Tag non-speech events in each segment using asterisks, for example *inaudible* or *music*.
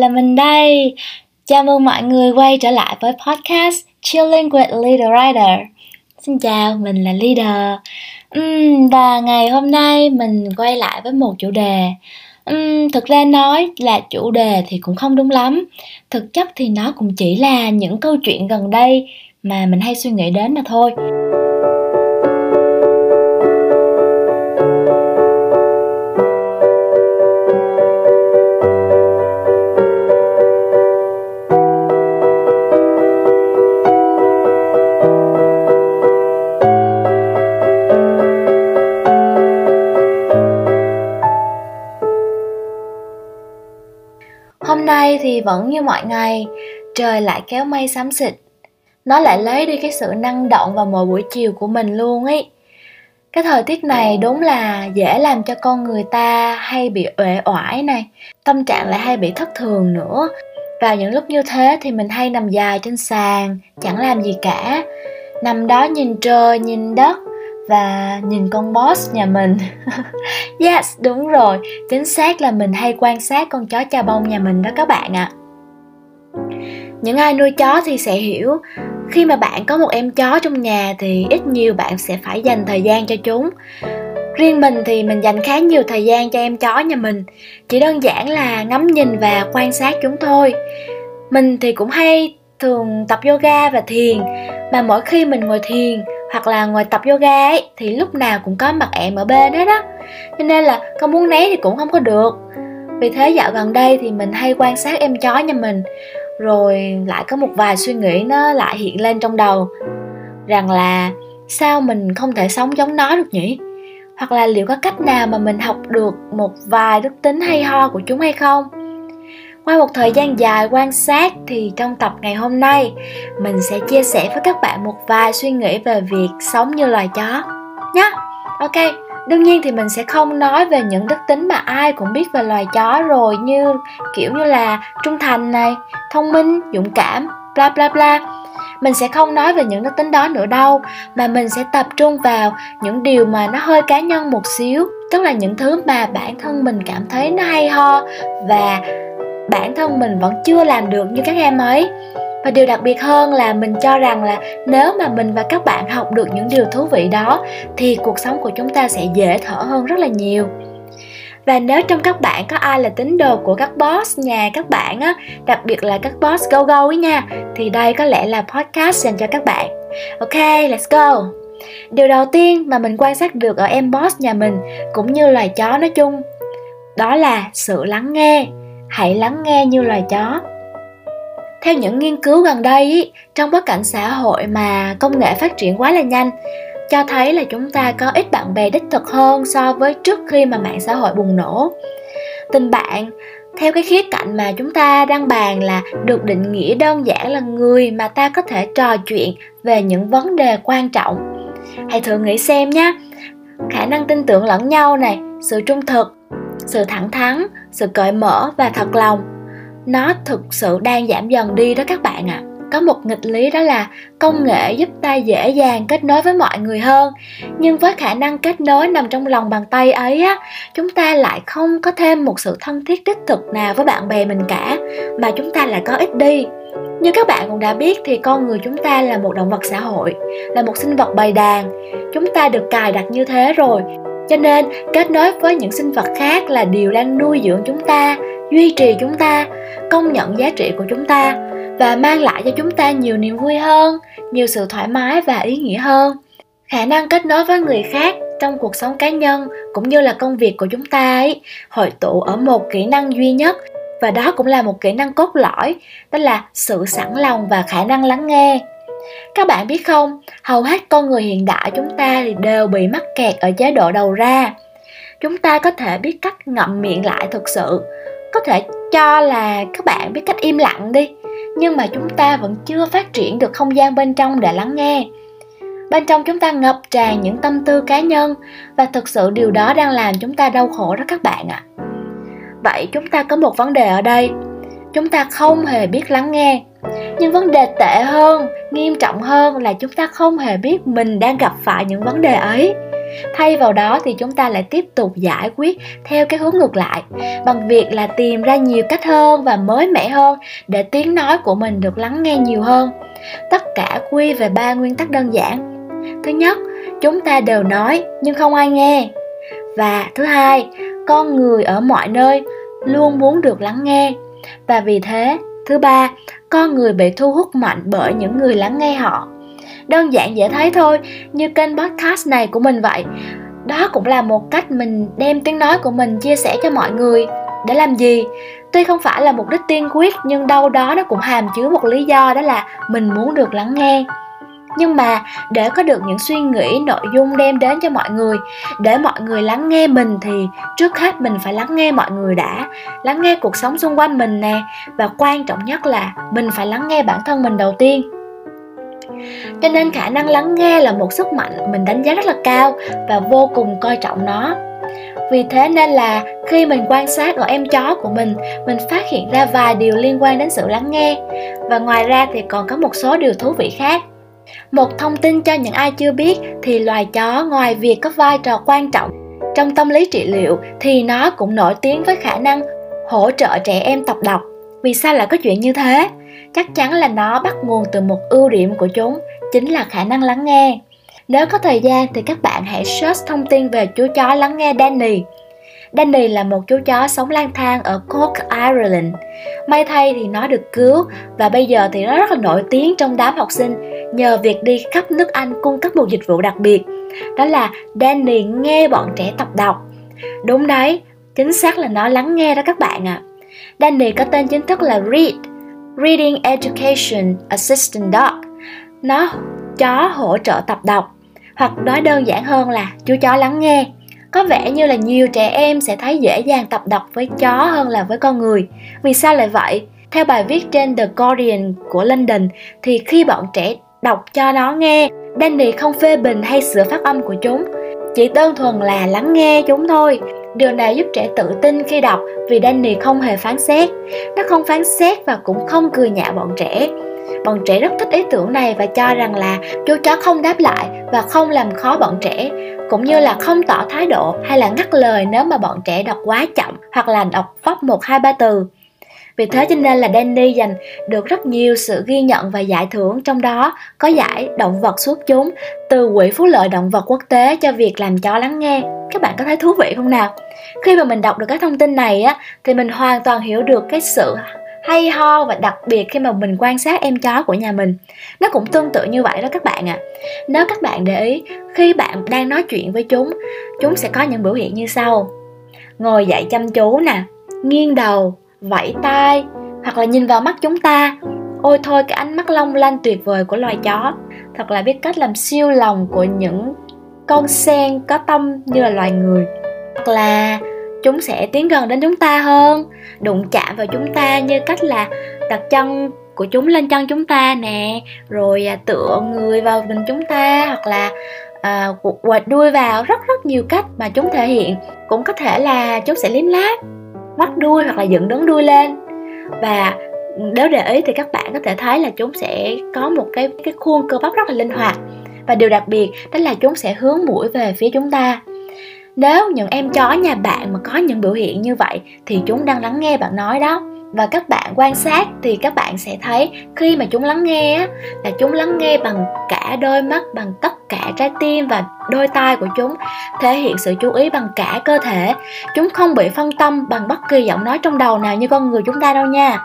là mình đây. Chào mừng mọi người quay trở lại với podcast Chilling with Leader Rider. Xin chào, mình là Leader. Uhm, và ngày hôm nay mình quay lại với một chủ đề. Uhm, thực ra nói là chủ đề thì cũng không đúng lắm. Thực chất thì nó cũng chỉ là những câu chuyện gần đây mà mình hay suy nghĩ đến mà thôi. Hôm thì vẫn như mọi ngày, trời lại kéo mây xám xịt. Nó lại lấy đi cái sự năng động vào mỗi buổi chiều của mình luôn ấy. Cái thời tiết này đúng là dễ làm cho con người ta hay bị uể oải này, tâm trạng lại hay bị thất thường nữa. Vào những lúc như thế thì mình hay nằm dài trên sàn, chẳng làm gì cả. Nằm đó nhìn trời, nhìn đất, và nhìn con boss nhà mình. *laughs* Yes, đúng rồi. Chính xác là mình hay quan sát con chó cha bông nhà mình đó các bạn ạ. À. những ai nuôi chó thì sẽ hiểu, khi mà bạn có một em chó trong nhà thì ít nhiều bạn sẽ phải dành thời gian cho chúng. Riêng mình thì mình dành khá nhiều thời gian cho em chó nhà mình, chỉ đơn giản là ngắm nhìn và quan sát chúng thôi. Mình thì cũng hay thường tập yoga và thiền, mà mỗi khi mình ngồi thiền hoặc là ngồi tập yoga ấy, thì lúc nào cũng có mặt em ở bên hết á. Cho nên là con muốn né thì cũng không có được. Vì thế dạo gần đây thì mình hay quan sát em chó nhà mình, rồi lại có một vài suy nghĩ nó lại hiện lên trong đầu. Rằng là sao mình không thể sống giống nó được nhỉ? Hoặc là liệu có cách nào mà mình học được một vài đức tính hay ho của chúng hay không? Qua một thời gian dài quan sát thì trong tập ngày hôm nay mình sẽ chia sẻ với các bạn một vài suy nghĩ về việc sống như loài chó nhé. Ok, đương nhiên thì mình sẽ không nói về những đức tính mà ai cũng biết về loài chó rồi như kiểu như là trung thành này, thông minh, dũng cảm, bla bla bla. Mình sẽ không nói về những đức tính đó nữa đâu mà mình sẽ tập trung vào những điều mà nó hơi cá nhân một xíu, tức là những thứ mà bản thân mình cảm thấy nó hay ho và bản thân mình vẫn chưa làm được như các em ấy. Và điều đặc biệt hơn là mình cho rằng là nếu mà mình và các bạn học được những điều thú vị đó, thì cuộc sống của chúng ta sẽ dễ thở hơn rất là nhiều. Và nếu trong các bạn có ai là tín đồ của các boss nhà các bạn á, đặc biệt là các boss go go ấy nha, thì đây có lẽ là podcast dành cho các bạn. Ok, let's go. Điều đầu tiên mà mình quan sát được ở em boss nhà mình, cũng như loài chó nói chung, đó là sự lắng nghe hãy lắng nghe như loài chó. Theo những nghiên cứu gần đây trong bối cảnh xã hội mà công nghệ phát triển quá là nhanh, cho thấy là chúng ta có ít bạn bè đích thực hơn so với trước khi mà mạng xã hội bùng nổ. Tình bạn, theo cái khía cạnh mà chúng ta đang bàn là được định nghĩa đơn giản là người mà ta có thể trò chuyện về những vấn đề quan trọng. Hãy thử nghĩ xem nhé khả năng tin tưởng lẫn nhau này, sự trung thực, sự thẳng thắn sự cởi mở và thật lòng. Nó thực sự đang giảm dần đi đó các bạn ạ. À. có một nghịch lý đó là công nghệ giúp ta dễ dàng kết nối với mọi người hơn. Nhưng với khả năng kết nối nằm trong lòng bàn tay ấy á, chúng ta lại không có thêm một sự thân thiết đích thực nào với bạn bè mình cả, mà chúng ta lại có ít đi. Như các bạn cũng đã biết thì con người chúng ta là một động vật xã hội, là một sinh vật bầy đàn. Chúng ta được cài đặt như thế rồi cho nên, kết nối với những sinh vật khác là điều đang nuôi dưỡng chúng ta, duy trì chúng ta, công nhận giá trị của chúng ta và mang lại cho chúng ta nhiều niềm vui hơn, nhiều sự thoải mái và ý nghĩa hơn. Khả năng kết nối với người khác trong cuộc sống cá nhân cũng như là công việc của chúng ta ấy, hội tụ ở một kỹ năng duy nhất và đó cũng là một kỹ năng cốt lõi, đó là sự sẵn lòng và khả năng lắng nghe các bạn biết không, hầu hết con người hiện đại chúng ta thì đều bị mắc kẹt ở chế độ đầu ra. Chúng ta có thể biết cách ngậm miệng lại thực sự, có thể cho là các bạn biết cách im lặng đi, nhưng mà chúng ta vẫn chưa phát triển được không gian bên trong để lắng nghe. Bên trong chúng ta ngập tràn những tâm tư cá nhân và thực sự điều đó đang làm chúng ta đau khổ đó các bạn ạ. À. Vậy chúng ta có một vấn đề ở đây, chúng ta không hề biết lắng nghe. Nhưng vấn đề tệ hơn, nghiêm trọng hơn là chúng ta không hề biết mình đang gặp phải những vấn đề ấy. Thay vào đó thì chúng ta lại tiếp tục giải quyết theo cái hướng ngược lại, bằng việc là tìm ra nhiều cách hơn và mới mẻ hơn để tiếng nói của mình được lắng nghe nhiều hơn. Tất cả quy về ba nguyên tắc đơn giản. Thứ nhất, chúng ta đều nói nhưng không ai nghe. Và thứ hai, con người ở mọi nơi luôn muốn được lắng nghe và vì thế, thứ ba, con người bị thu hút mạnh bởi những người lắng nghe họ. Đơn giản dễ thấy thôi, như kênh podcast này của mình vậy. Đó cũng là một cách mình đem tiếng nói của mình chia sẻ cho mọi người. Để làm gì? Tuy không phải là mục đích tiên quyết, nhưng đâu đó nó cũng hàm chứa một lý do đó là mình muốn được lắng nghe nhưng mà để có được những suy nghĩ, nội dung đem đến cho mọi người, để mọi người lắng nghe mình thì trước hết mình phải lắng nghe mọi người đã, lắng nghe cuộc sống xung quanh mình nè, và quan trọng nhất là mình phải lắng nghe bản thân mình đầu tiên. Cho nên khả năng lắng nghe là một sức mạnh mình đánh giá rất là cao và vô cùng coi trọng nó. Vì thế nên là khi mình quan sát ở em chó của mình mình phát hiện ra vài điều liên quan đến sự lắng nghe. Và ngoài ra thì còn có một số điều thú vị khác một thông tin cho những ai chưa biết thì loài chó ngoài việc có vai trò quan trọng trong tâm lý trị liệu thì nó cũng nổi tiếng với khả năng hỗ trợ trẻ em tập đọc. Vì sao lại có chuyện như thế? Chắc chắn là nó bắt nguồn từ một ưu điểm của chúng, chính là khả năng lắng nghe. Nếu có thời gian thì các bạn hãy search thông tin về chú chó lắng nghe Danny. Danny là một chú chó sống lang thang ở Cork, Ireland. May thay thì nó được cứu và bây giờ thì nó rất là nổi tiếng trong đám học sinh nhờ việc đi khắp nước Anh cung cấp một dịch vụ đặc biệt. Đó là Danny nghe bọn trẻ tập đọc. Đúng đấy, chính xác là nó lắng nghe đó các bạn ạ. À. Danny có tên chính thức là Read, Reading Education Assistant Dog. Nó chó hỗ trợ tập đọc hoặc nói đơn giản hơn là chú chó lắng nghe có vẻ như là nhiều trẻ em sẽ thấy dễ dàng tập đọc với chó hơn là với con người vì sao lại vậy theo bài viết trên The Guardian của London thì khi bọn trẻ đọc cho nó nghe Danny không phê bình hay sửa phát âm của chúng chỉ đơn thuần là lắng nghe chúng thôi Điều này giúp trẻ tự tin khi đọc vì Danny không hề phán xét. Nó không phán xét và cũng không cười nhạo bọn trẻ. Bọn trẻ rất thích ý tưởng này và cho rằng là chú chó không đáp lại và không làm khó bọn trẻ, cũng như là không tỏ thái độ hay là ngắt lời nếu mà bọn trẻ đọc quá chậm hoặc là đọc vấp một hai ba từ. Vì thế cho nên là Danny giành được rất nhiều sự ghi nhận và giải thưởng trong đó có giải động vật xuất chúng từ Quỹ Phú lợi Động vật Quốc tế cho việc làm chó lắng nghe. Các bạn có thấy thú vị không nào? Khi mà mình đọc được các thông tin này á, thì mình hoàn toàn hiểu được cái sự hay ho và đặc biệt khi mà mình quan sát em chó của nhà mình nó cũng tương tự như vậy đó các bạn ạ à. nếu các bạn để ý, khi bạn đang nói chuyện với chúng chúng sẽ có những biểu hiện như sau ngồi dậy chăm chú nè, nghiêng đầu vẫy tay hoặc là nhìn vào mắt chúng ta. Ôi thôi cái ánh mắt long lanh tuyệt vời của loài chó. Thật là biết cách làm siêu lòng của những con sen có tâm như là loài người. Hoặc là chúng sẽ tiến gần đến chúng ta hơn đụng chạm vào chúng ta như cách là đặt chân của chúng lên chân chúng ta nè rồi à, tựa người vào mình chúng ta hoặc là à, quệt đuôi vào. Rất rất nhiều cách mà chúng thể hiện. Cũng có thể là chúng sẽ liếm láp mắt đuôi hoặc là dựng đứng đuôi lên. Và nếu để ý thì các bạn có thể thấy là chúng sẽ có một cái cái khuôn cơ bắp rất là linh hoạt. Và điều đặc biệt đó là chúng sẽ hướng mũi về phía chúng ta. Nếu những em chó nhà bạn mà có những biểu hiện như vậy thì chúng đang lắng nghe bạn nói đó và các bạn quan sát thì các bạn sẽ thấy khi mà chúng lắng nghe á, là chúng lắng nghe bằng cả đôi mắt bằng tất cả trái tim và đôi tai của chúng thể hiện sự chú ý bằng cả cơ thể. Chúng không bị phân tâm bằng bất kỳ giọng nói trong đầu nào như con người chúng ta đâu nha.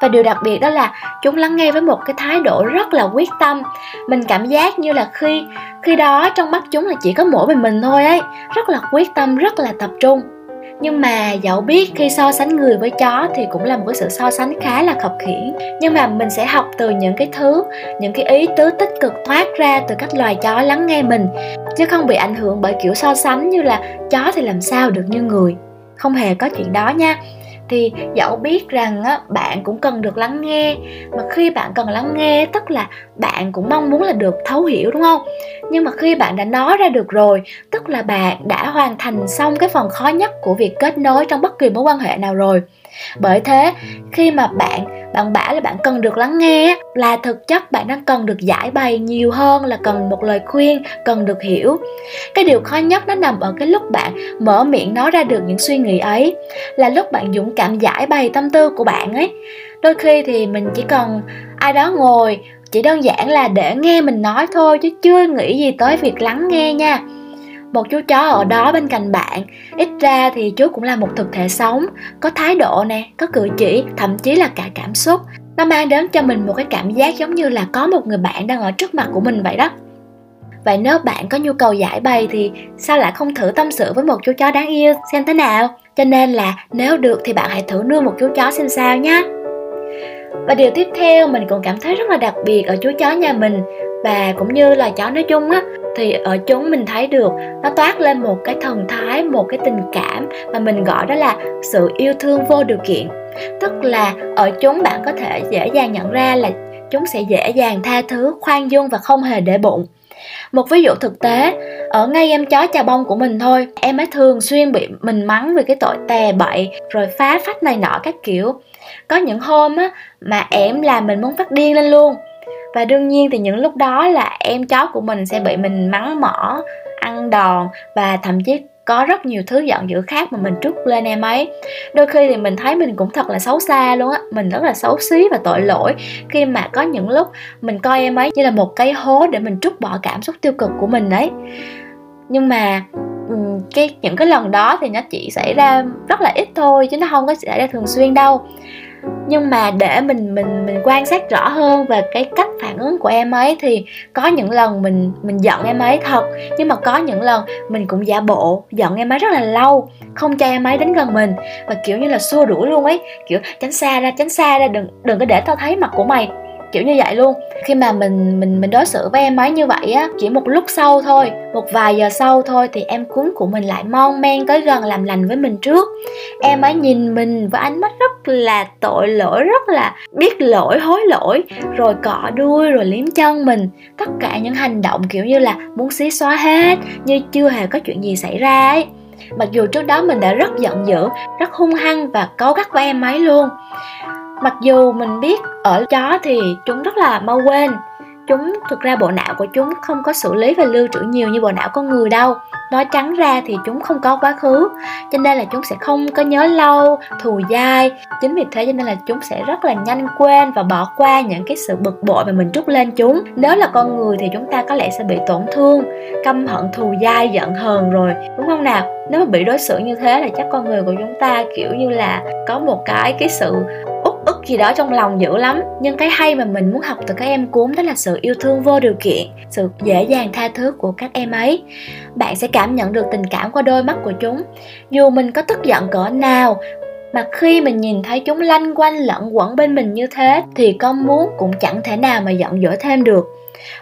Và điều đặc biệt đó là chúng lắng nghe với một cái thái độ rất là quyết tâm. Mình cảm giác như là khi khi đó trong mắt chúng là chỉ có mỗi mình mình thôi ấy rất là quyết tâm rất là tập trung nhưng mà dẫu biết khi so sánh người với chó thì cũng là một cái sự so sánh khá là khập khiễng. Nhưng mà mình sẽ học từ những cái thứ, những cái ý tứ tích cực thoát ra từ các loài chó lắng nghe mình, chứ không bị ảnh hưởng bởi kiểu so sánh như là chó thì làm sao được như người. Không hề có chuyện đó nha thì dẫu biết rằng á, bạn cũng cần được lắng nghe. Mà khi bạn cần lắng nghe tức là bạn cũng mong muốn là được thấu hiểu đúng không? Nhưng mà khi bạn đã nói ra được rồi tức là bạn đã hoàn thành xong cái phần khó nhất của việc kết nối trong bất kỳ mối quan hệ nào rồi. Bởi thế khi mà bạn bạn bảo là bạn cần được lắng nghe là thực chất bạn đang cần được giải bày nhiều hơn là cần một lời khuyên, cần được hiểu. Cái điều khó nhất nó nằm ở cái lúc bạn mở miệng nói ra được những suy nghĩ ấy, là lúc bạn dũng cảm giải bày tâm tư của bạn ấy. Đôi khi thì mình chỉ cần ai đó ngồi, chỉ đơn giản là để nghe mình nói thôi chứ chưa nghĩ gì tới việc lắng nghe nha một chú chó ở đó bên cạnh bạn. Ít ra thì chú cũng là một thực thể sống, có thái độ nè, có cử chỉ, thậm chí là cả cảm xúc. Nó mang đến cho mình một cái cảm giác giống như là có một người bạn đang ở trước mặt của mình vậy đó. Vậy nếu bạn có nhu cầu giải bày thì sao lại không thử tâm sự với một chú chó đáng yêu xem thế nào? Cho nên là nếu được thì bạn hãy thử nuôi một chú chó xem sao nhé và điều tiếp theo mình cũng cảm thấy rất là đặc biệt ở chú chó nhà mình và cũng như là chó nói chung á, thì ở chúng mình thấy được nó toát lên một cái thần thái, một cái tình cảm mà mình gọi đó là sự yêu thương vô điều kiện. Tức là ở chúng bạn có thể dễ dàng nhận ra là chúng sẽ dễ dàng tha thứ, khoan dung và không hề để bụng. Một ví dụ thực tế, ở ngay em chó chà bông của mình thôi, em ấy thường xuyên bị mình mắng về cái tội tè bậy, rồi phá phách này nọ các kiểu có những hôm á, mà em làm mình muốn phát điên lên luôn. Và đương nhiên thì những lúc đó là em chó của mình sẽ bị mình mắng mỏ, ăn đòn và thậm chí có rất nhiều thứ giận dữ khác mà mình trút lên em ấy. Đôi khi thì mình thấy mình cũng thật là xấu xa luôn á, mình rất là xấu xí và tội lỗi khi mà có những lúc mình coi em ấy như là một cái hố để mình trút bỏ cảm xúc tiêu cực của mình đấy nhưng mà cái, những cái lần đó thì nó chỉ xảy ra rất là ít thôi, chứ nó không có xảy ra thường xuyên đâu. Nhưng mà để mình mình mình quan sát rõ hơn về cái cách phản ứng của em ấy thì có những lần mình mình giận em ấy thật, nhưng mà có những lần mình cũng giả bộ, giận em ấy rất là lâu, không cho em ấy đến gần mình. Và kiểu như là xua đuổi luôn ấy, kiểu, tránh xa ra, tránh xa ra, đừng đừng có để tao thấy mặt của mày kiểu như vậy luôn. Khi mà mình mình mình đối xử với em ấy như vậy á, chỉ một lúc sau thôi, một vài giờ sau thôi thì em cuốn của mình lại mon men tới gần làm lành với mình trước. Em ấy nhìn mình với ánh mắt rất là tội lỗi, rất là biết lỗi, hối lỗi, rồi cọ đuôi, rồi liếm chân mình. Tất cả những hành động kiểu như là muốn xí xóa hết, như chưa hề có chuyện gì xảy ra ấy. Mặc dù trước đó mình đã rất giận dữ, rất hung hăng và cáu gắt với em ấy luôn mặc dù mình biết ở chó thì chúng rất là mau quên. Chúng, thực ra bộ não của chúng không có xử lý và lưu trữ nhiều như bộ não con người đâu. Nói trắng ra thì chúng không có quá khứ, cho nên là chúng sẽ không có nhớ lâu, thù dai. Chính vì thế cho nên là chúng sẽ rất là nhanh quên và bỏ qua những cái sự bực bội mà mình trút lên chúng. Nếu là con người thì chúng ta có lẽ sẽ bị tổn thương, căm hận, thù dai, giận hờn rồi, đúng không nào? Nếu mà bị đối xử như thế là chắc con người của chúng ta kiểu như là có một cái cái sự út gì đó trong lòng dữ lắm. Nhưng cái hay mà mình muốn học từ các em cúm đó là sự yêu thương vô điều kiện, sự dễ dàng tha thứ của các em ấy. Bạn sẽ cảm nhận được tình cảm qua đôi mắt của chúng. Dù mình có tức giận cỡ nào, mà khi mình nhìn thấy chúng lanh quanh lẫn quẩn bên mình như thế, thì con muốn cũng chẳng thể nào mà giận dỗi thêm được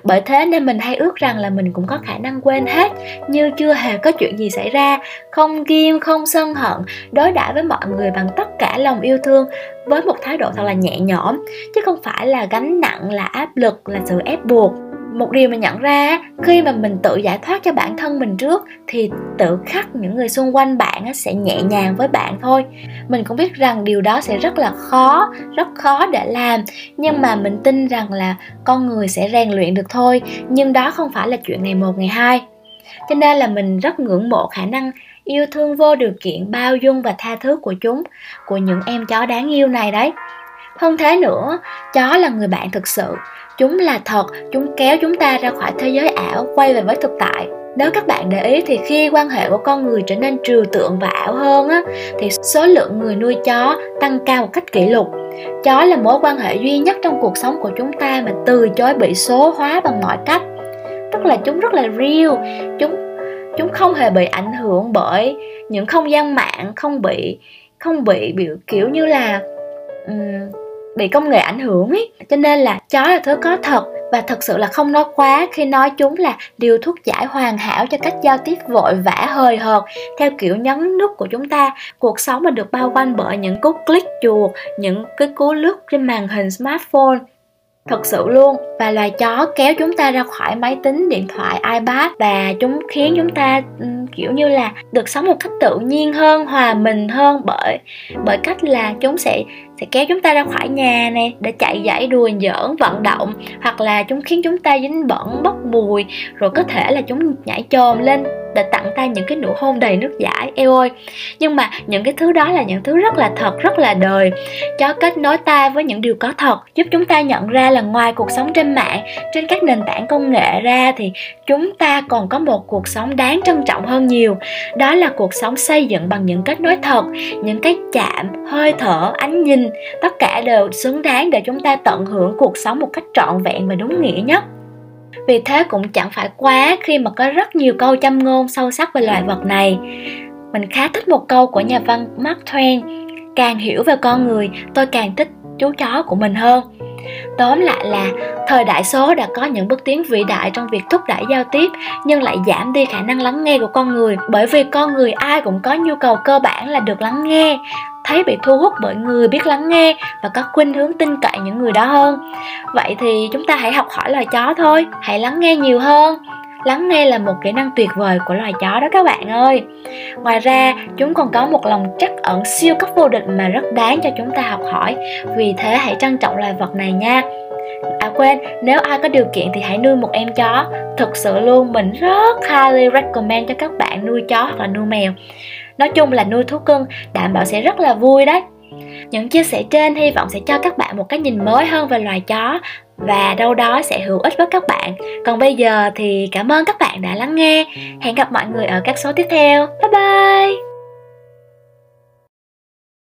bởi thế nên mình hay ước rằng là mình cũng có khả năng quên hết như chưa hề có chuyện gì xảy ra. Không ghim không sân hận đối đãi với mọi người bằng tất cả lòng yêu thương với một thái độ thật là nhẹ nhõm. Chứ không phải là gánh nặng là áp lực là sự ép buộc một điều mình nhận ra khi mà mình tự giải thoát cho bản thân mình trước, thì tự khắc những người xung quanh bạn sẽ nhẹ nhàng với bạn thôi. Mình cũng biết rằng điều đó sẽ rất là khó, rất khó để làm, nhưng mà mình tin rằng là con người sẽ rèn luyện được thôi, nhưng đó không phải là chuyện ngày một, ngày hai. Cho nên là mình rất ngưỡng mộ khả năng yêu thương vô điều kiện, bao dung và tha thứ của chúng, của những em chó đáng yêu này đấy. Hơn thế nữa, chó là người bạn thực sự chúng là thật chúng kéo chúng ta ra khỏi thế giới ảo quay về với thực tại nếu các bạn để ý thì khi quan hệ của con người trở nên trừu tượng và ảo hơn á, thì số lượng người nuôi chó tăng cao một cách kỷ lục. Chó là mối quan hệ duy nhất trong cuộc sống của chúng ta mà từ chối bị số hóa bằng mọi cách. Tức là chúng rất là real, chúng chúng không hề bị ảnh hưởng bởi những không gian mạng, không bị không bị biểu kiểu như là um, bị công nghệ ảnh hưởng ấy. Cho nên là chó là thứ có thật. Và thật sự là không nói quá khi nói chúng là điều thuốc giải hoàn hảo cho cách giao tiếp vội vã, hời hợt. Theo kiểu nhấn nút của chúng ta, cuộc sống mà được bao quanh bởi những cú click chuột, những cái cú lướt trên màn hình smartphone. Thật sự luôn. Và loài chó kéo chúng ta ra khỏi máy tính, điện thoại, ipad. Và chúng khiến chúng ta kiểu như là được sống một cách tự nhiên hơn, hòa mình hơn bởi bởi cách là chúng sẽ sẽ kéo chúng ta ra khỏi nhà này để chạy giải đùa giỡn, vận động, hoặc là chúng khiến chúng ta dính bẩn, bốc mùi, rồi có thể là chúng nhảy chồm lên để tặng ta những cái nụ hôn đầy nước giải. Eo ơi! Nhưng mà những cái thứ đó là những thứ rất là thật, rất là đời. Cho kết nối ta với những điều có thật, giúp chúng ta nhận ra là ngoài cuộc sống trên mạng, trên các nền tảng công nghệ ra thì chúng ta còn có một cuộc sống đáng trân trọng hơn nhiều. Đó là cuộc sống xây dựng bằng những kết nối thật, những cái chạm, hơi thở, ánh nhìn tất cả đều xứng đáng để chúng ta tận hưởng cuộc sống một cách trọn vẹn và đúng nghĩa nhất. Vì thế cũng chẳng phải quá khi mà có rất nhiều câu châm ngôn sâu sắc về loài vật này. Mình khá thích một câu của nhà văn Mark Twain, càng hiểu về con người, tôi càng thích chú chó của mình hơn. Tóm lại là thời đại số đã có những bước tiến vĩ đại trong việc thúc đẩy giao tiếp, nhưng lại giảm đi khả năng lắng nghe của con người, bởi vì con người ai cũng có nhu cầu cơ bản là được lắng nghe thấy bị thu hút bởi người biết lắng nghe và có khuynh hướng tin cậy những người đó hơn. Vậy thì chúng ta hãy học hỏi loài chó thôi hãy lắng nghe nhiều hơn. Lắng nghe là một kỹ năng tuyệt vời của loài chó đó các bạn ơi. Ngoài ra chúng còn có một lòng trắc ẩn siêu cấp vô địch mà rất đáng cho chúng ta học hỏi. Vì thế hãy trân trọng loài vật này nha. À quên, nếu ai có điều kiện thì hãy nuôi một em chó. Thực sự luôn, mình rất highly recommend cho các bạn nuôi chó hoặc là nuôi mèo. Nói chung là nuôi thú cưng, đảm bảo sẽ rất là vui đấy những chia sẻ trên hy vọng sẽ cho các bạn một cái nhìn mới hơn về loài chó và đâu đó sẽ hữu ích với các bạn. Còn bây giờ thì cảm ơn các bạn đã lắng nghe. Hẹn gặp mọi người ở các số tiếp theo. Bye bye!